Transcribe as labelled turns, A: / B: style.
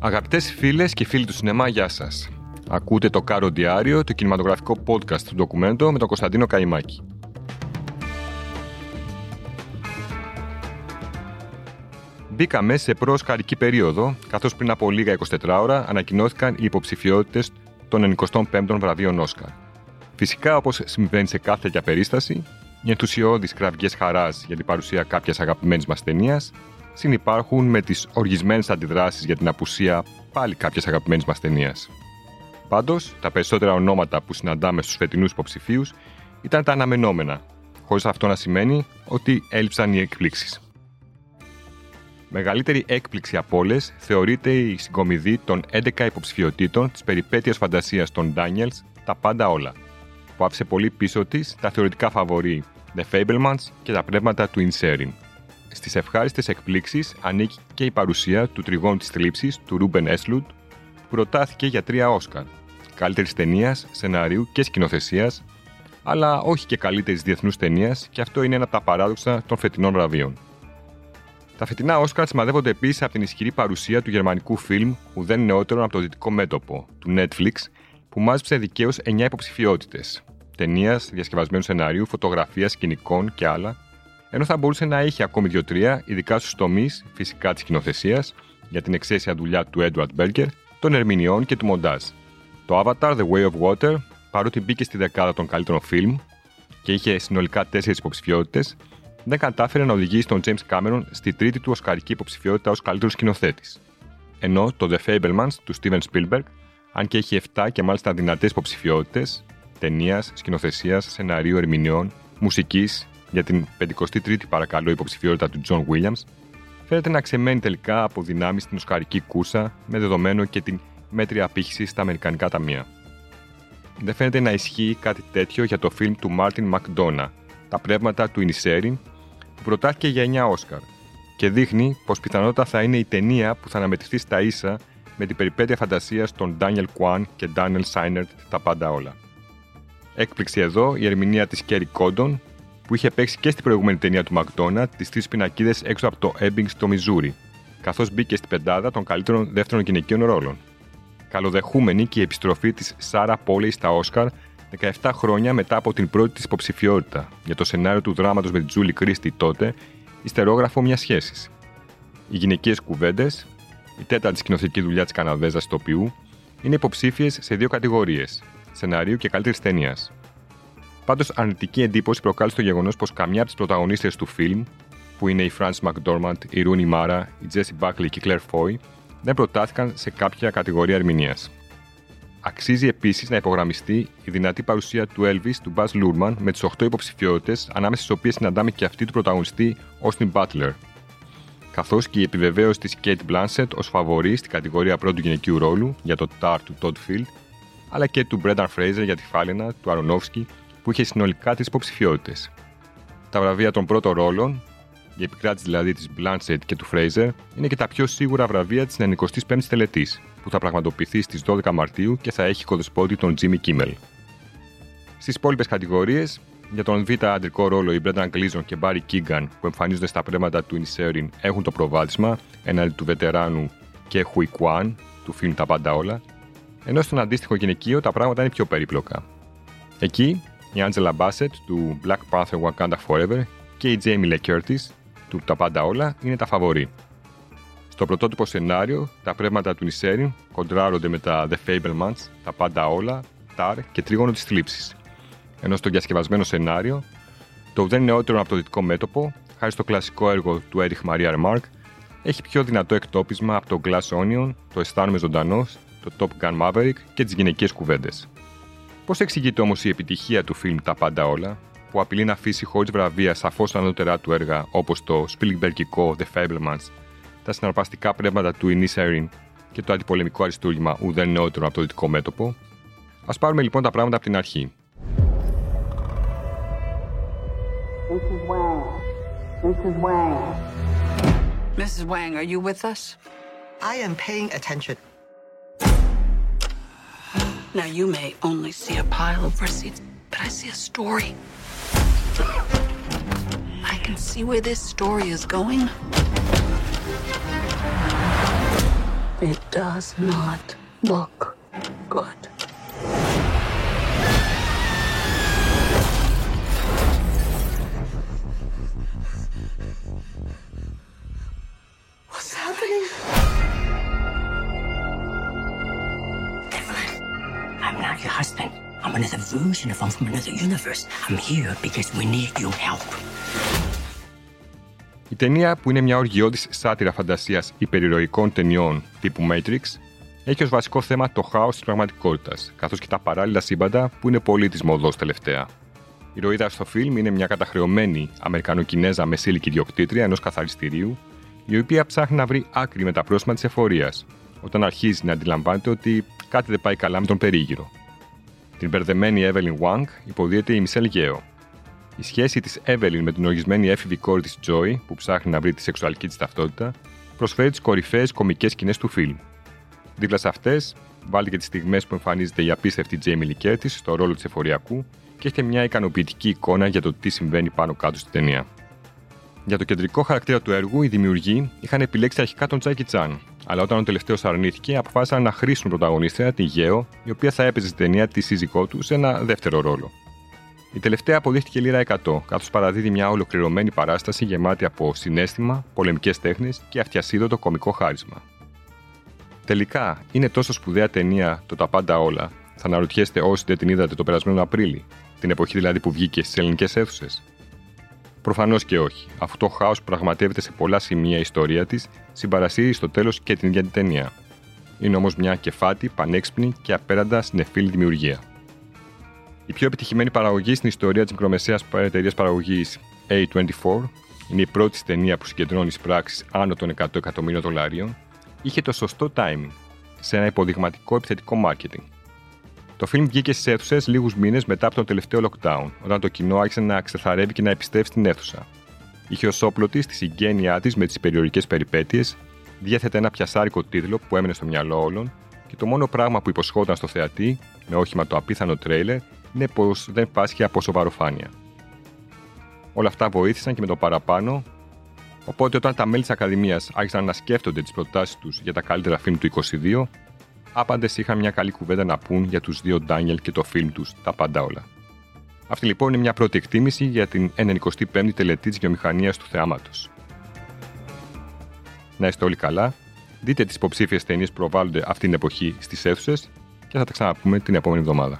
A: Αγαπητές φίλες και φίλοι του σινεμά, γεια σας. Ακούτε το Κάρο Διάριο, το κινηματογραφικό podcast του ντοκουμέντο με τον Κωνσταντίνο Καϊμάκη. Μπήκαμε σε προσκαρική περίοδο, καθώς πριν από λίγα 24 ώρα ανακοινώθηκαν οι υποψηφιότητες των 95ων βραβείων Όσκαρ. Φυσικά, όπως συμβαίνει σε κάθε τέτοια περίσταση, οι ενθουσιώδεις κραυγές χαράς για την παρουσία κάποιας αγαπημένης μας ταινίας συνυπάρχουν με τις οργισμένες αντιδράσεις για την απουσία πάλι κάποιας αγαπημένης μας ταινίας. Πάντως, τα περισσότερα ονόματα που συναντάμε στους φετινούς υποψηφίους ήταν τα αναμενόμενα, χωρίς αυτό να σημαίνει ότι έλειψαν οι εκπλήξεις. Μεγαλύτερη έκπληξη από όλες θεωρείται η συγκομιδή των 11 υποψηφιωτήτων της περιπέτειας φαντασίας των Daniels, τα πάντα όλα, που άφησε πολύ πίσω της τα θεωρητικά φαβορή The Fablemans και τα πνεύματα του Inserin. Στις ευχάριστες εκπλήξεις ανήκει και η παρουσία του τριγώνου της θλίψης του Ruben Έσλουντ, που προτάθηκε για τρία Όσκαρ. Καλύτερης ταινίας, σενάριου και σκηνοθεσίας, αλλά όχι και καλύτερης διεθνούς ταινίας, και αυτό είναι ένα από τα παράδοξα των φετινών βραβείων. Τα φετινά Όσκαρ σημαδεύονται επίσης από την ισχυρή παρουσία του γερμανικού φιλμ ουδέν νεότερο από το δυτικό μέτωπο, του Netflix, που μάζεψε δικαίως 9 υποψηφιότητες. Ταινίας, διασκευασμένου σενάριου, φωτογραφίας, σκηνικών και άλλα, ενώ θα μπορούσε να έχει ακόμη δύο-τρία, ειδικά στους τομείς φυσικά της σκηνοθεσία, για την εξαίσια δουλειά του Edward Berger, των ερμηνεών και του μοντάζ. Το Avatar The Way of Water, παρότι μπήκε στη δεκάδα των καλύτερων φιλμ και είχε συνολικά τέσσερις υποψηφιότητες, δεν κατάφερε να οδηγήσει τον James Cameron στη τρίτη του οσκαρική υποψηφιότητα ως καλύτερος σκηνοθέτη. Ενώ το The Fablemans του Steven Spielberg, αν και έχει 7 και μάλιστα δυνατές υποψηφιότητες ταινίας, σκηνοθεσίας, σεναρίου, ερμηνεών, μουσικής για την 53η παρακαλώ υποψηφιότητα του John Williams, φαίνεται να ξεμένει τελικά από δυνάμεις στην οσκαρική κούρσα με δεδομένο και την μέτρια απήχηση στα Αμερικανικά ταμεία. Δεν φαίνεται να ισχύει κάτι τέτοιο για το φιλμ του Martin McDonough, Τα πνεύματα του Ινισέριν, που προτάθηκε για 9 Όσκαρ και δείχνει πως πιθανότατα θα είναι η ταινία που θα αναμετρηθεί στα ίσα με την περιπέτεια φαντασίας των Daniel Kwan και Daniel Seinert τα πάντα όλα. Έκπληξη εδώ η ερμηνεία της Kerry Condon που είχε παίξει και στην προηγούμενη ταινία του Μακδόνα, τις τρεις πινακίδες έξω από το Ebbing στο Μιζούρι, καθώς μπήκε στην πεντάδα των καλύτερων δεύτερων γυναικείων ρόλων. Καλοδεχούμενη και η επιστροφή της Σάρα Πόλεϊ στα Όσκαρ 17 χρόνια μετά από την πρώτη της υποψηφιότητα για το σενάριο του δράματος με την Τζούλη Κρίστη τότε, ιστερόγραφο μιας σχέσης. Οι γυναικείες κουβέντες, η τέταρτη σκηνοθετική δουλειά της Καναδέζας τοπιού, είναι υποψήφιες σε δύο κατηγορίες, σεναρίου και καλύτερης ταινίας. Πάντως, αρνητική εντύπωση προκάλεσε το γεγονός πως καμιά από τις πρωταγωνίστρε του φιλμ, που είναι η Frances McDormand, η Rooney Mara, η Jessie Buckley και η Claire Foy, δεν προτάθηκαν σε κάποια κατηγορία ερμηνείας. Αξίζει επίσης να υπογραμμιστεί η δυνατή παρουσία του Elvis του Buzz Lurman με τις 8 υποψηφιότητες, ανάμεσα στις οποίες συναντάμε και αυτή του πρωταγωνιστή Austin Butler. Καθώς και η επιβεβαίωση της Kate Blanchett ως φαβορή στην κατηγορία πρώτου γυναικείου ρόλου για το Tar του Todd Field, αλλά και του Brendan Fraser για τη Φάλαινα του Aronofsky που είχε συνολικά τι υποψηφιότητες. Τα βραβεία των πρώτων ρόλων, η επικράτηση δηλαδή της Blanchett και του Fraser, είναι και τα πιο σίγουρα βραβεία της 95η τελετής, που θα πραγματοποιηθεί στις 12 Μαρτίου και θα έχει κοδεσπότη τον Jimmy Kimmel. Στις υπόλοιπες κατηγορίες, για τον β' αντρικό ρόλο οι Brendan Gleeson και Barry Keegan που εμφανίζονται στα πρέματα του Inisherin έχουν το προβάδισμα έναντι του βετεράνου και Hui Kwan του φιλμ Τα Πάντα Όλα, ενώ στον αντίστοιχο γυναικείο τα πράγματα είναι πιο περίπλοκα. Εκεί η Angela Bassett του Black Panther Wakanda Forever και η Jamie Lee Curtis του Τα Πάντα Όλα είναι τα φαβορή. Στο πρωτότυπο σενάριο, τα πρέματα του Νισέριν κοντράρονται με τα The Fablemans, Τα Πάντα Όλα, Tar και Τρίγωνο της Θλίψης. Ενώ στο διασκευασμένο σενάριο, το ουδέν νεότερο από το δυτικό μέτωπο, χάρη στο κλασικό έργο του Erich Maria Remarque, έχει πιο δυνατό εκτόπισμα από το Glass Onion, το Αισθάνομαι Ζωντανός, το Top Gun Maverick και τις γυναικείε κουβέντες. Πώς εξηγείται όμως η επιτυχία του φιλμ Τα Πάντα Όλα, που απειλεί να αφήσει χωρίς βραβεία σαφώς ανώτερά του έργα όπως το Spielbergικό The Fablemans, τα συναρπαστικά πνεύματα του Inisherin και το αντιπολεμικό αριστούργημα ουδέν νεότερο από το δυτικό μέτωπο. Α πάρουμε λοιπόν τα πράγματα από την αρχή. Mrs. Wang. Mrs. Wang.
B: Mrs. Wang, are you with us?
C: I am paying attention.
B: Now, you may only see a pile of receipts, but I see a story. I can see where this story is going. It does not look good.
D: Not your husband. I'm another version of him from another universe. I'm here because we need your help.
A: Η ταινία, που είναι μια οργιώδης σάτυρα φαντασίας υπερηρωικών ταινιών τύπου Matrix, έχει ως βασικό θέμα το χάος της πραγματικότητας, καθώς και τα παράλληλα σύμπαντα που είναι πολύ της μοδός τελευταία. Η ροήδα στο φιλμ είναι μια καταχρεωμένη Αμερικανοκινέζα μεσήλικη διοκτήτρια ενός καθαριστηρίου, η οποία ψάχνει να βρει άκρη με τα πρόσημα της εφορίας, όταν αρχίζει να αντιλαμβάνεται ότι κάτι δεν πάει καλά με τον περίγυρο. Την μπερδεμένη Evelyn Wang υποδίεται η Μισελ Γέο. Η σχέση της Evelyn με την οργισμένη έφηβη κόρη της Joy, που ψάχνει να βρει τη σεξουαλική της ταυτότητα, προσφέρει τις κορυφαίες κομικές σκηνές του φιλμ. Δίπλα σε αυτές, βάλτε και τις στιγμές που εμφανίζεται η απίστευτη Jamie Lee Curtis στο ρόλο της εφοριακού και έχετε μια ικανοποιητική εικόνα για το τι συμβαίνει πάνω κάτω στην ταινία. Για το κεντρικό χαρακτήρα του έργου, οι δημιουργοί είχαν επιλέξει αρχικά τον Τζάκι Τσάν, αλλά όταν ο τελευταίος αρνήθηκε, αποφάσισαν να χρήσουν πρωταγωνίστρια τη Γέο, η οποία θα έπαιζε στην ταινία της σύζυγό του σε ένα δεύτερο ρόλο. Η τελευταία αποδείχτηκε λίρα 100, καθώς παραδίδει μια ολοκληρωμένη παράσταση γεμάτη από συνέστημα, πολεμικές τέχνες και αυτιασίδωτο κομικό χάρισμα. Τελικά, είναι τόσο σπουδαία ταινία το Τα πάντα όλα, θα αναρωτιέστε όσοι δεν την είδατε το περασμένο Απρίλη, την εποχή δηλαδή που βγήκε στις ελληνικές αίθουσες. Προφανώς και όχι, αφού το χάος που πραγματεύεται σε πολλά σημεία η ιστορία της συμπαρασύρει στο τέλος και την ίδια την ταινία. Είναι όμως μια κεφάτη, πανέξυπνη και απέραντα συνεφίλη δημιουργία. Η πιο επιτυχημένη παραγωγή στην ιστορία της μικρομεσαίας εταιρείας παραγωγής A24 είναι η πρώτη ταινία που συγκεντρώνει πράξεις άνω των 100 εκατομμύριων δολάριων, είχε το σωστό timing σε ένα υποδειγματικό επιθετικό marketing. Το φιλμ βγήκε στις αίθουσες λίγους μήνες μετά από το τελευταίο lockdown, όταν το κοινό άρχισε να ξεθαρεύει και να επιστρέφει στην αίθουσα. Είχε ω όπλο τη τη συγγένειά της με τις περιορικές περιπέτειες, διέθετε ένα πιασάρικο τίτλο που έμενε στο μυαλό όλων και το μόνο πράγμα που υποσχόταν στο θεατή, με όχημα το απίθανο τρέιλερ, είναι πως δεν πάσχει από σοβαροφάνεια. Όλα αυτά βοήθησαν και με το παραπάνω, οπότε όταν τα μέλη της Ακαδημίας άρχισαν να σκέφτονται τις προτάσεις τους για τα καλύτερα φιλμ του 22, άπαντες είχαν μια καλή κουβέντα να πούν για τους δύο Ντάνιελ και το φιλμ τους Τα πάντα όλα. Αυτή λοιπόν είναι μια πρώτη εκτίμηση για την 95η τελετή της βιομηχανίας του θεάματος. Να είστε όλοι καλά, δείτε τις υποψήφιες ταινίες που προβάλλονται αυτή την εποχή στις αίθουσες και θα τα ξαναπούμε την επόμενη εβδομάδα.